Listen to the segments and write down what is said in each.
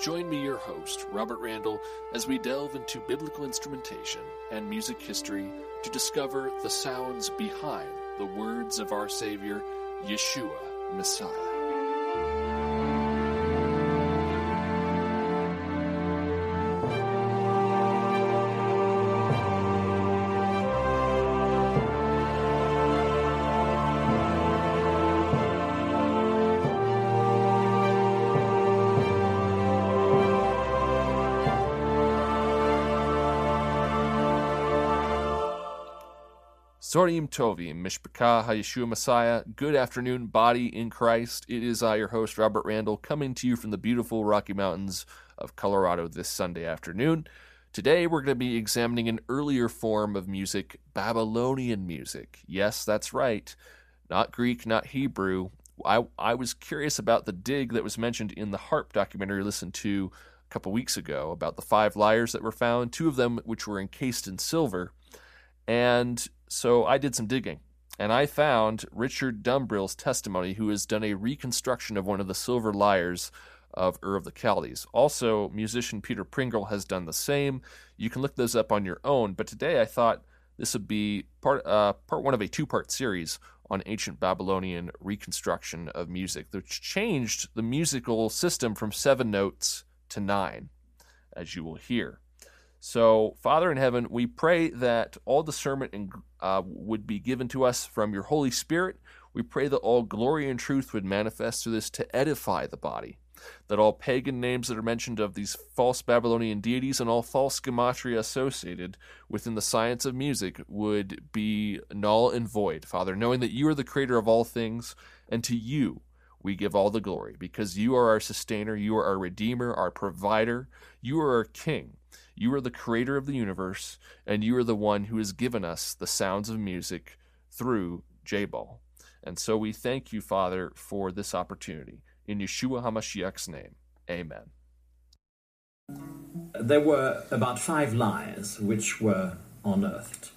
Join me, your host, Robert Randall, as we delve into biblical instrumentation and music history to discover the sounds behind the words of our Savior, Yeshua, Messiah. Zorim Tovim, Mishpachah Yeshua Messiah. Good afternoon, body in Christ. It is I, your host, Robert Randall, coming to you from the beautiful Rocky Mountains of Colorado this Sunday afternoon. Today, we're going to be examining an earlier form of music, Babylonian music. Yes, that's right. Not Greek, not Hebrew. I, I was curious about the dig that was mentioned in the Harp documentary I listened to a couple weeks ago about the five lyres that were found, two of them which were encased in silver. And so I did some digging and I found Richard Dumbrill's testimony, who has done a reconstruction of one of the silver lyres of Ur of the Chaldees. Also, musician Peter Pringle has done the same. You can look those up on your own, but today I thought this would be part, uh, part one of a two part series on ancient Babylonian reconstruction of music, which changed the musical system from seven notes to nine, as you will hear. So, Father in heaven, we pray that all discernment uh, would be given to us from your Holy Spirit. We pray that all glory and truth would manifest through this to edify the body. That all pagan names that are mentioned of these false Babylonian deities and all false gematria associated within the science of music would be null and void, Father, knowing that you are the creator of all things, and to you we give all the glory, because you are our sustainer, you are our redeemer, our provider, you are our king. You are the creator of the universe, and you are the one who has given us the sounds of music through Jabal. And so we thank you, Father, for this opportunity. In Yeshua HaMashiach's name, amen. There were about five lyres which were unearthed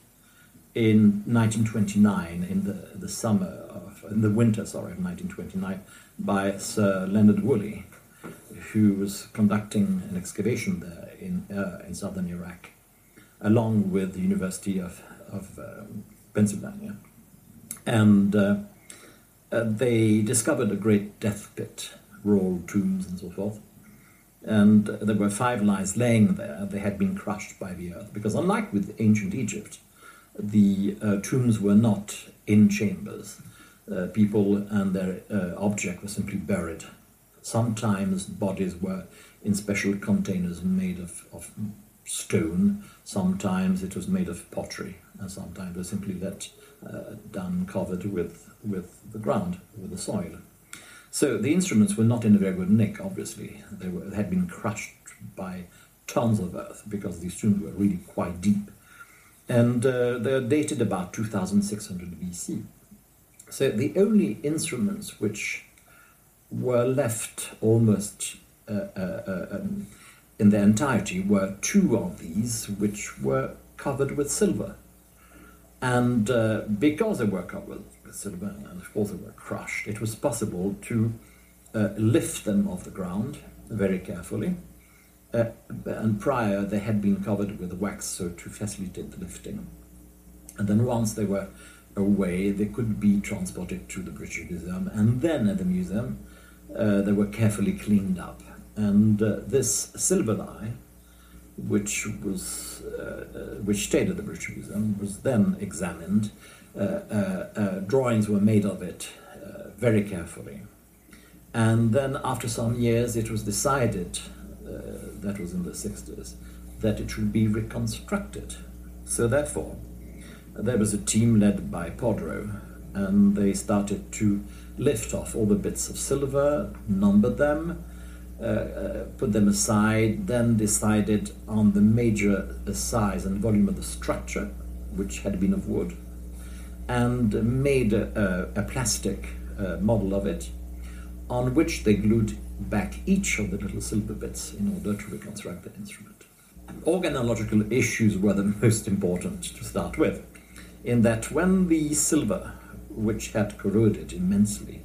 in 1929, in the, the summer of, in the winter, sorry, of 1929, by Sir Leonard Woolley, who was conducting an excavation there in, uh, in southern Iraq, along with the University of, of um, Pennsylvania. And uh, uh, they discovered a great death pit, royal tombs and so forth. And there were five lyres laying there. They had been crushed by the earth. Because, unlike with ancient Egypt, the uh, tombs were not in chambers. Uh, people and their uh, object were simply buried. Sometimes bodies were in special containers made of, of stone. Sometimes it was made of pottery, and sometimes was simply let uh, down covered with, with the ground, with the soil. So the instruments were not in a very good nick, obviously. They, were, they had been crushed by tons of earth because these tombs were really quite deep. And uh, they're dated about 2600 BC. So the only instruments which were left almost uh, uh, uh, um, in their entirety were two of these which were covered with silver. And uh, because they were covered with silver, and of course they were crushed, it was possible to uh, lift them off the ground very carefully. Uh, and prior, they had been covered with wax so to facilitate the lifting. And then once they were away, they could be transported to the British Museum. And then at the museum, uh, they were carefully cleaned up. And uh, this silver lyre, which was uh, uh, which stayed at the British Museum, was then examined. Uh, drawings were made of it very carefully, and then after some years, it was decided that was in the 60s that it should be reconstructed. So therefore, there was a team led by Podro, and they started to lift off all the bits of silver, number them, uh, uh, put them aside, then decided on the major size and volume of the structure, which had been of wood, and made a, a plastic uh, model of it, on which they glued back each of the little silver bits in order to reconstruct the instrument. Organological issues were the most important to start with, in that when the silver, which had corroded immensely,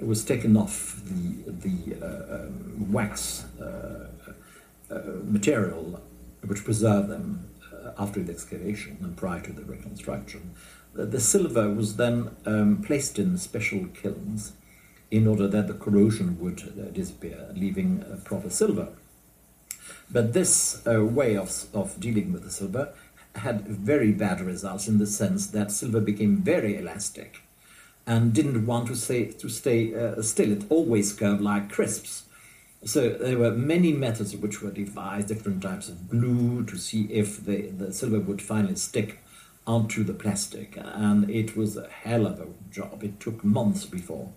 was taken off the, the uh, um, wax uh, uh, material which preserved them uh, after the excavation and prior to the reconstruction. The, silver was then um, placed in special kilns in order that the corrosion would uh, disappear, leaving proper silver. But this way of, of dealing with the silver had very bad results in the sense that silver became very elastic and didn't want to stay, to stay uh, still. It always curved like crisps. So there were many methods which were devised, different types of glue to see if the, the silver would finally stick onto the plastic. And it was a hell of a job. It took months before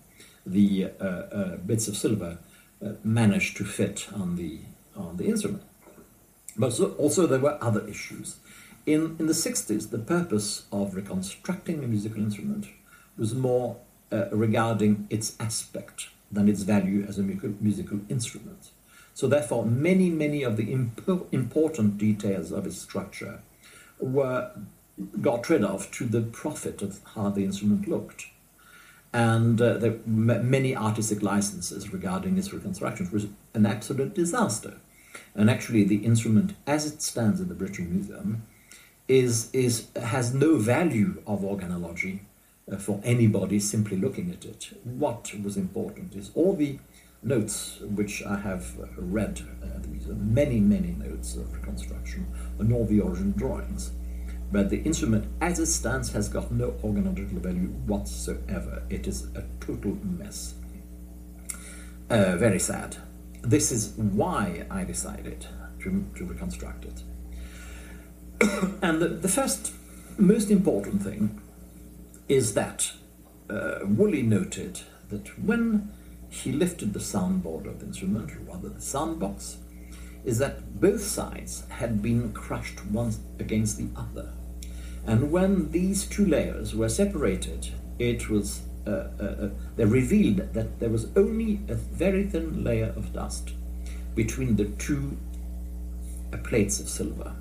the uh, uh, bits of silver uh, managed to fit on the, on the instrument. But so, also there were other issues. In, in the 60s, the purpose of reconstructing a musical instrument was more uh, regarding its aspect than its value as a musical instrument. So, therefore, many, many of the imp- important details of its structure were got rid of to the profit of how the instrument looked. And uh, there were many artistic licenses regarding its reconstruction, which was an absolute disaster. And actually, the instrument, as it stands in the British Museum, is, is, has no value of organology Uh, for anybody simply looking at it. What was important is all the notes which I have uh, read uh, at the museum, many, many notes of reconstruction, and all the origin drawings. But the instrument as it stands has got no organological value whatsoever. It is a total mess. Uh, very sad. This is why I decided to, to reconstruct it. and the, the first most important thing is that uh, Woolley noted that when he lifted the soundboard of the instrument, or rather the soundbox, is that both sides had been crushed one against the other. And when these two layers were separated, it was uh, uh, uh they revealed that there was only a very thin layer of dust between the two uh, plates of silver.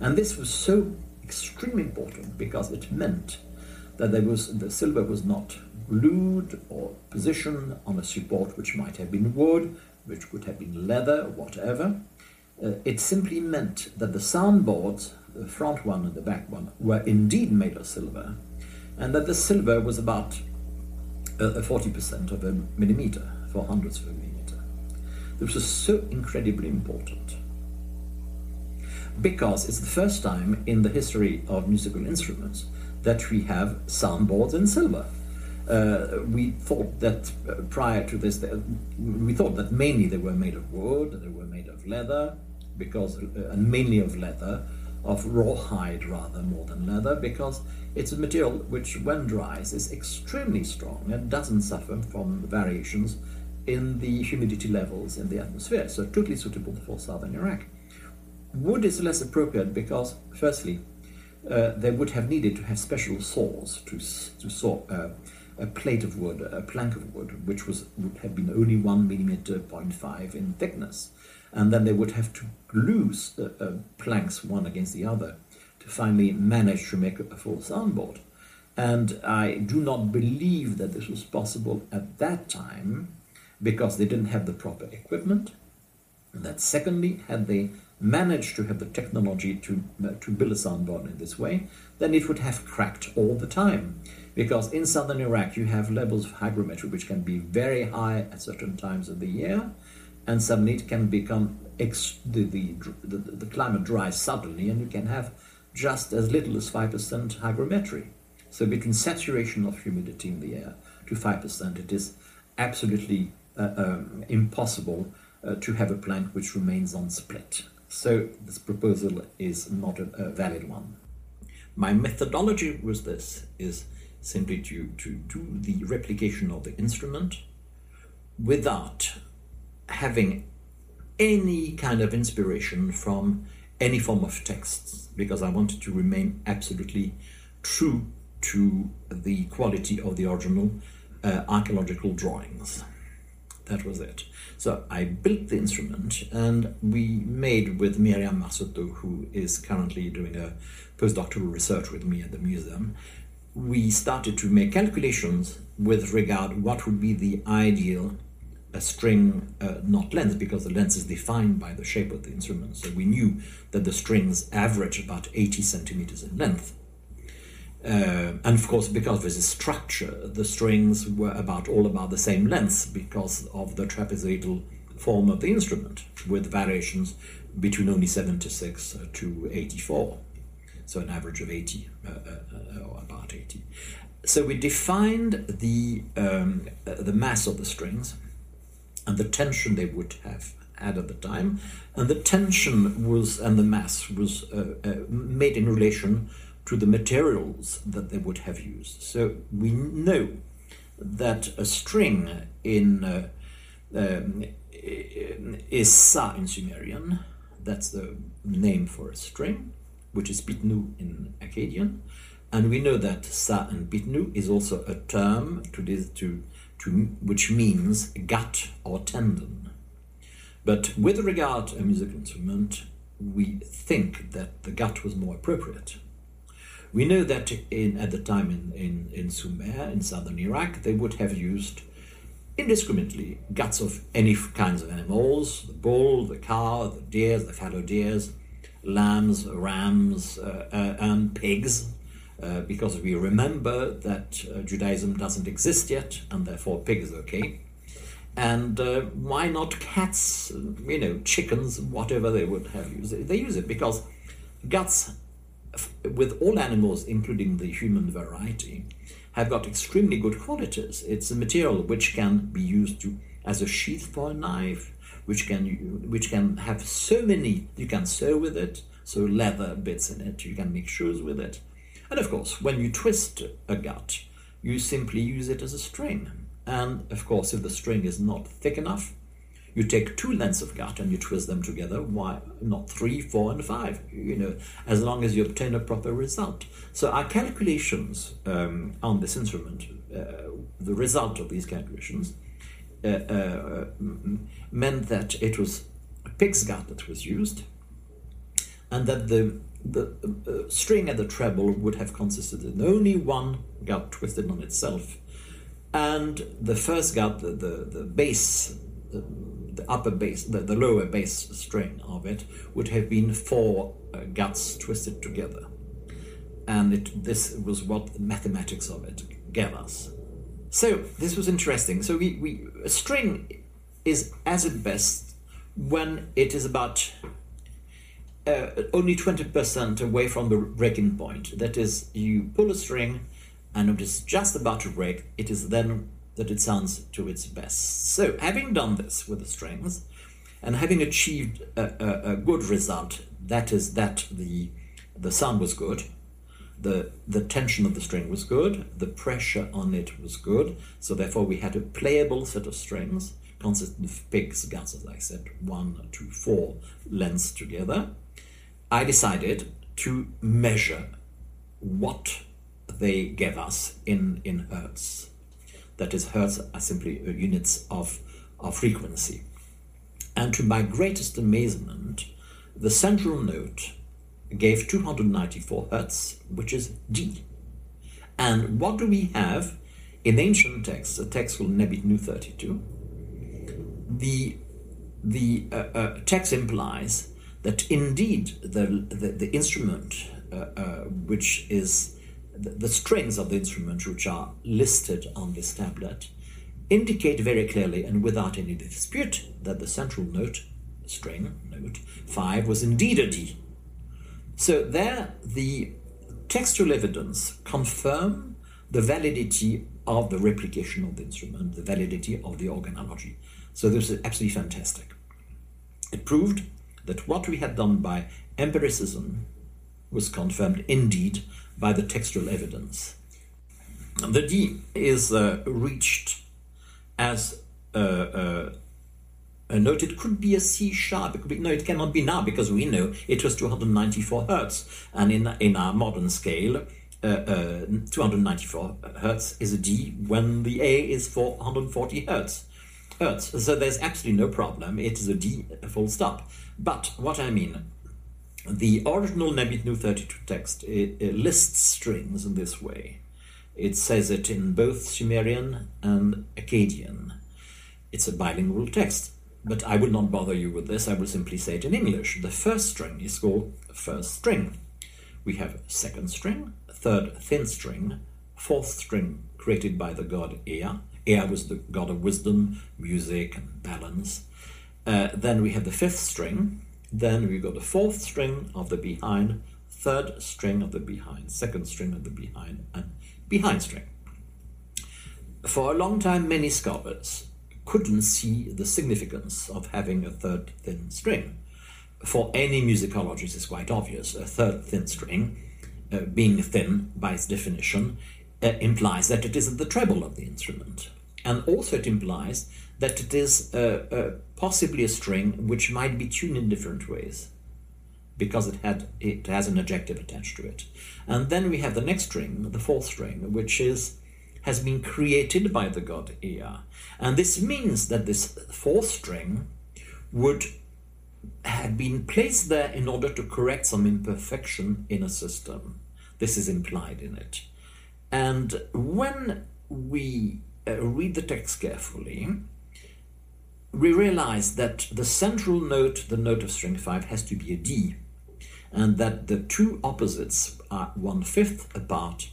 And this was so extremely important because it meant that there was the silver was not glued or positioned on a support which might have been wood, which could have been leather, whatever. Uh, it simply meant that the soundboards, the front one and the back one, were indeed made of silver, and that the silver was about uh, 40% of a millimeter, four hundredths of a millimeter. This was so incredibly important because it's the first time in the history of musical instruments that we have soundboards in silver. Uh, we thought that uh, prior to this, we thought that mainly they were made of wood, they were made of leather, because uh, and mainly of leather, of rawhide rather more than leather, because it's a material which, when dries, is extremely strong and doesn't suffer from variations in the humidity levels in the atmosphere. So totally suitable for southern Iraq. Wood is less appropriate because, firstly, uh, they would have needed to have special saws to, to saw uh, a plate of wood, a plank of wood, which was would have been only one millimeter point five in thickness, and then they would have to glue uh, planks one against the other to finally manage to make a full soundboard. And I do not believe that this was possible at that time because they didn't have the proper equipment. And that secondly, had they managed to have the technology to, uh, to build a soundboard in this way, then it would have cracked all the time. Because in southern Iraq, you have levels of hygrometry which can be very high at certain times of the year, and suddenly it can become ex- the, the, the, the climate dries suddenly, and you can have just as little as 5% hygrometry. So, between saturation of humidity in the air to 5%, it is absolutely uh, um, impossible uh, to have a plant which remains on split. So this proposal is not a, valid one. My methodology was this, is simply to, to do the replication of the instrument without having any kind of inspiration from any form of texts, because I wanted to remain absolutely true to the quality of the original uh, archaeological drawings. That was it. So I built the instrument and we made with Miriam Marsotto, who is currently doing a postdoctoral research with me at the museum, we started to make calculations with regard what would be the ideal a string uh, not length because the length is defined by the shape of the instrument. So we knew that the strings average about 80 centimeters in length. Uh, and of course, because of this structure, the strings were about all about the same length because of the trapezoidal form of the instrument, with variations between only 76 to 84. So an average of 80, uh, uh, uh, or about 80. So we defined the, um, uh, the mass of the strings and the tension they would have had at the time, and the tension was and the mass was uh, made in relation to the materials that they would have used. So we know that a string in uh, um, is sa in Sumerian. That's the name for a string, which is pitnu in Akkadian. And we know that sa and pitnu is also a term to, this, to to, which means gut or tendon. But with regard to a musical instrument, we think that the gut was more appropriate. We know that in, at the time in, in, in Sumer, in southern Iraq, they would have used indiscriminately guts of any kinds of animals the bull, the cow, the deer, the fallow deers, lambs, rams, uh, uh, and pigs uh, because we remember that uh, Judaism doesn't exist yet, and therefore pig is okay. And uh, why not cats, you know, chickens, whatever they would have used? They use it because guts, with all animals, including the human variety, have got extremely good qualities. It's a material which can be used to, as a sheath for a knife, which can which can have so many. You can sew with it, so leather bits in it. You can make shoes with it. And of course, when you twist a gut, you simply use it as a string. And of course, if the string is not thick enough, you take two lengths of gut and you twist them together. Why not three, four, and five? You know, as long as you obtain a proper result. So our calculations um, on this instrument, uh, the result of these calculations, uh, uh, meant that it was a pig's gut that was used, and that the the uh, string at the treble would have consisted in only one gut twisted on itself. And the first gut, the, the, the bass, the, upper bass, the, the lower bass string of it, would have been four uh, guts twisted together. And it, this was what the mathematics of it gave us. So this was interesting. So we, we a string is as at best when it is about uh, only 20% away from the breaking point. That is, you pull a string and it is just about to break, it is then that it sounds to its best. So, having done this with the strings and having achieved a, a, a good result, that is, that the, the sound was good, the, the tension of the string was good, the pressure on it was good, so therefore we had a playable set of strings consisting of pig's guts, as I said, one, two, four lengths together. I decided to measure what they gave us in, in hertz. That is, hertz are simply units of, of frequency. And to my greatest amazement, the central note gave 294 hertz, which is D. And what do we have in ancient texts, a text called Nabnitu 32? The, the uh, uh, text implies that indeed the, the, the instrument, uh, uh, which is the, strings of the instrument, which are listed on this tablet, indicate very clearly and without any dispute that the central note, string, note 5, was indeed a D. So there, the textual evidence confirm the validity of the replication of the instrument, the validity of the organology. So this is absolutely fantastic. It proved that what we had done by empiricism was confirmed indeed by the textual evidence. The D is uh, reached as uh, uh, a note. It could be a C sharp. It could be, no, it cannot be now because we know it was 294 hertz. And in, in our modern scale, uh, uh, 294 hertz is a D when the A is 440 hertz. Hertz. So there's absolutely no problem. It is a D full stop. But what I mean, the original Nabnitu 32 text it, it lists strings in this way. It says it in both Sumerian and Akkadian. It's a bilingual text, but I will not bother you with this. I will simply say it in English. The first string is called first string. We have second string, third thin string, fourth string created by the god Ea. Ea was the god of wisdom, music, and balance. Uh, then we have the fifth string. Then we got the fourth string of the behind, third string of the behind, second string of the behind, and behind string. For a long time, many scholars couldn't see the significance of having a third thin string. For any musicologist, it's quite obvious. A third thin string, uh, being thin by its definition, uh, implies that it is the treble of the instrument. And also, it implies that it is possibly a string which might be tuned in different ways because it had it has an adjective attached to it. And then we have the next string, the fourth string, which is has been created by the god Ea. And this means that this fourth string would have been placed there in order to correct some imperfection in a system. This is implied in it. And when we uh, read the text carefully, we realize that the central note, the note of string 5, has to be a D, and that the two opposites are one fifth apart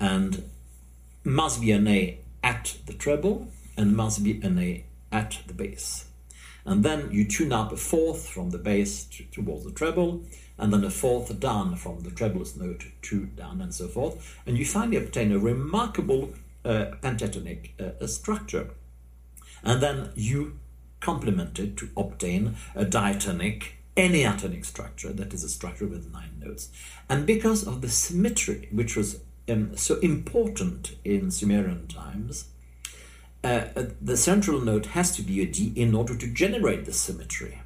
and must be an A at the treble and must be an A at the bass. And then you tune up a fourth from the bass to, towards the treble, and then a fourth down from the treble's note to down, and so forth. And you finally obtain a remarkable pentatonic uh, structure. And then you complement it to obtain a diatonic, enneatonic structure, that is a structure with nine notes. And because of the symmetry, which was um, so important in Sumerian times, uh, uh, the central note has to be a D in order to generate the symmetry.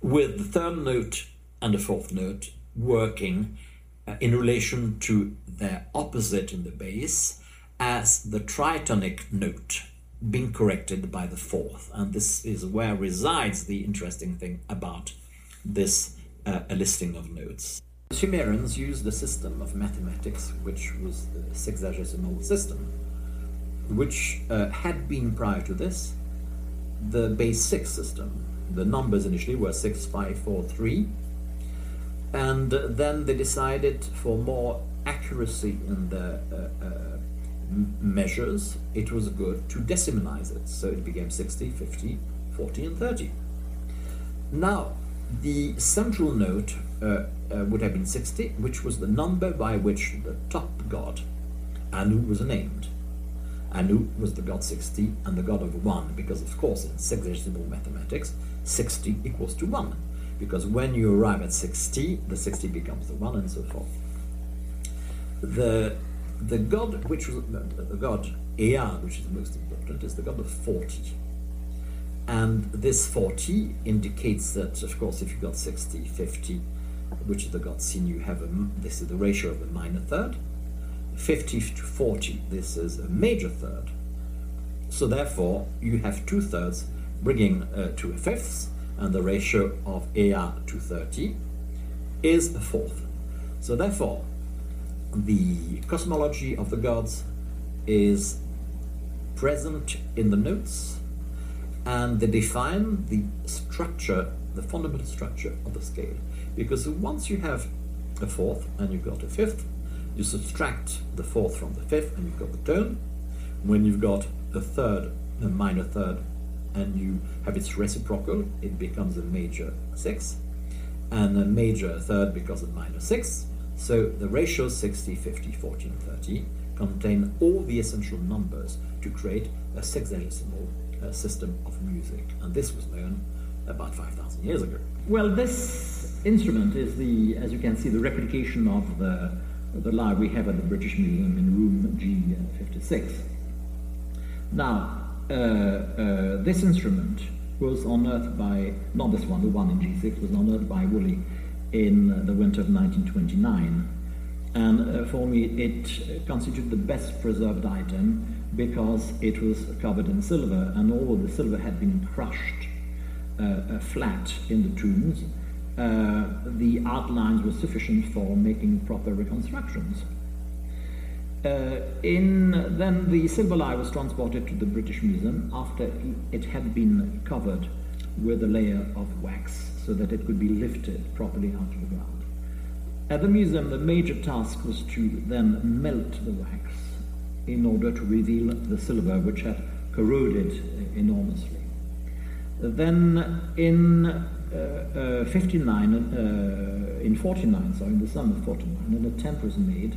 With the third note and the fourth note working uh, in relation to their opposite in the bass as the tritonic note being corrected by the fourth. And this is where resides the interesting thing about this uh, listing of notes. The Sumerians used a system of mathematics which was the sexagesimal system, which uh, had been prior to this the base 6 system. The numbers initially were 6, 5, 4, 3, and then they decided for more accuracy in the uh, uh, measures, it was good to decimalize it. So it became 60, 50, 40, and 30. Now, the central note uh, uh, would have been 60, which was the number by which the top god, Anu, was named. Anu was the god 60 and the god of 1, because of course in sexagesimal mathematics, 60 equals to 1. Because when you arrive at 60, the 60 becomes the 1 and so forth. The the god which was the god Ea, which is the most important, is the god of 40. And this 40 indicates that, of course, if you've got 60, 50, which is the god Sin, you have a, this is the ratio of a minor third. 50 to 40, this is a major third. So therefore, you have two thirds bringing uh, to a fifth, and the ratio of Ea to 30 is a fourth. So therefore, the cosmology of the gods is present in the notes and they define the structure, the fundamental structure of the scale. Because once you have a fourth and you've got a fifth, you subtract the fourth from the fifth and you've got the tone. When you've got a third, a minor third, and you have its reciprocal, it becomes a major six, and a major third becomes a minor six, so the ratios 60, 50, 40, and 30 contain all the essential numbers to create a sexagesimal uh, system of music. And this was known about 5,000 years ago. Well, this instrument is the, as you can see, the replication of the, the lyre we have at the British Museum in room G56. Now, uh, uh, this instrument was unearthed by, not this one, the one in G6, was unearthed by Woolley in the winter of 1929. And uh, for me, it constituted the best preserved item because it was covered in silver, and all of the silver had been crushed uh, uh, flat in the tombs. Uh, the outlines were sufficient for making proper reconstructions. Uh, in, then the silver lyre was transported to the British Museum after it had been covered with a layer of wax so that it could be lifted properly out of the ground. At the museum, the major task was to then melt the wax in order to reveal the silver, which had corroded enormously. Then in uh, uh, 59, uh, in 49, sorry, in the summer of 49, an attempt was made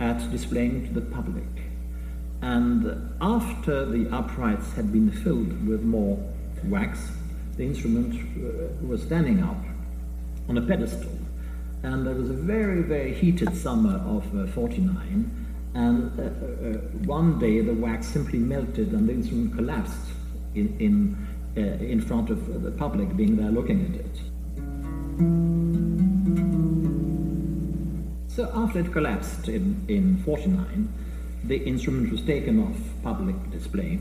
at displaying to the public. And after the uprights had been filled with more wax, the instrument uh, was standing up on a pedestal. And there was a very, very heated summer of uh, 49, and uh, one day the wax simply melted and the instrument collapsed in, in, in front of the public being there looking at it. So after it collapsed in, in 49, the instrument was taken off public display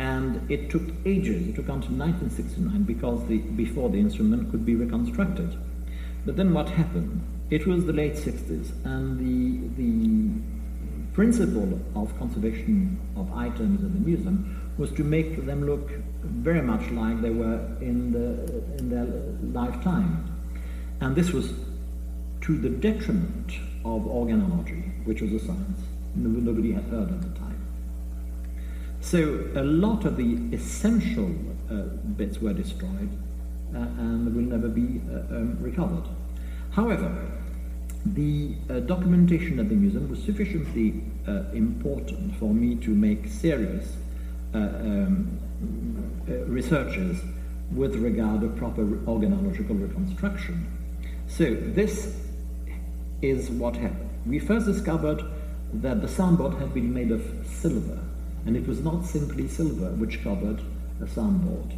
and it took ages, it took until 1969 because the, before the instrument could be reconstructed. But then what happened? It was the late 60s and the, the principle of conservation of items in the museum was to make them look very much like they were in, the, in their lifetime. And this was to the detriment of organology, which was a science nobody had heard at the time. So a lot of the essential uh, bits were destroyed uh, and will never be uh, um, recovered. However, the uh, documentation at the museum was sufficiently uh, important for me to make serious uh, um, researches with regard to proper organological reconstruction. So this is what happened. We first discovered that the soundboard had been made of silver, and it was not simply silver which covered the soundboard.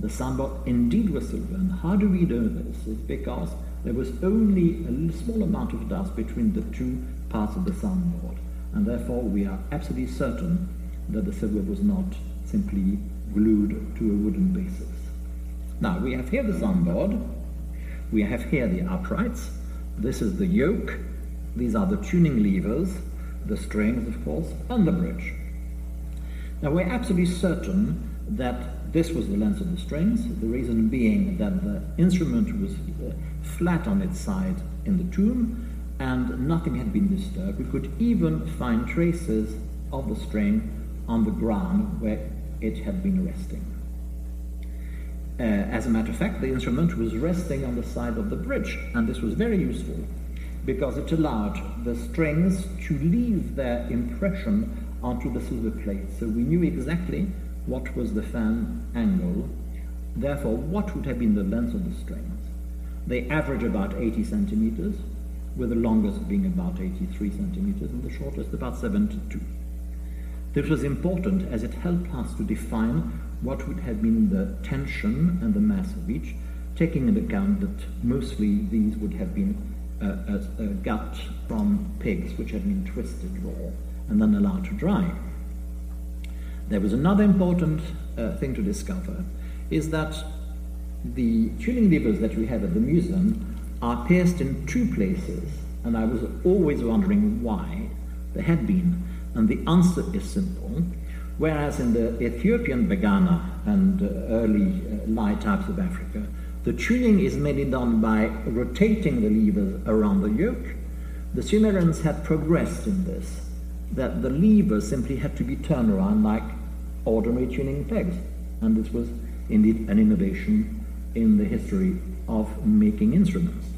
The soundboard indeed was silver, and how do we know this? It's because there was only a small amount of dust between the two parts of the soundboard, and therefore we are absolutely certain that the silver was not simply glued to a wooden basis. Now we have here the soundboard, we have here the uprights, this is the yoke, these are the tuning levers, the strings, of course, and the bridge. Now, we're absolutely certain that this was the length of the strings, the reason being that the instrument was uh, flat on its side in the tomb and nothing had been disturbed. We could even find traces of the string on the ground where it had been resting. Uh, as a matter of fact, the instrument was resting on the side of the bridge, and this was very useful because it allowed the strings to leave their impression onto the silver plate. So we knew exactly what was the fan angle, therefore what would have been the length of the strings. They average about 80 centimeters, with the longest being about 83 centimeters and the shortest about 72. This was important as it helped us to define what would have been the tension and the mass of each, taking into account that mostly these would have been a, a, gut from pigs which had been twisted raw and then allowed to dry. There was another important uh, thing to discover is that the tuning levers that we have at the museum are pierced in two places, and I was always wondering why they had been. And the answer is simple. Whereas in the Ethiopian Bagana and uh, early uh, types of Africa, the tuning is mainly done by rotating the levers around the yoke. The Sumerians had progressed in this, that the levers simply had to be turned around like ordinary tuning pegs. And this was indeed an innovation in the history of making instruments.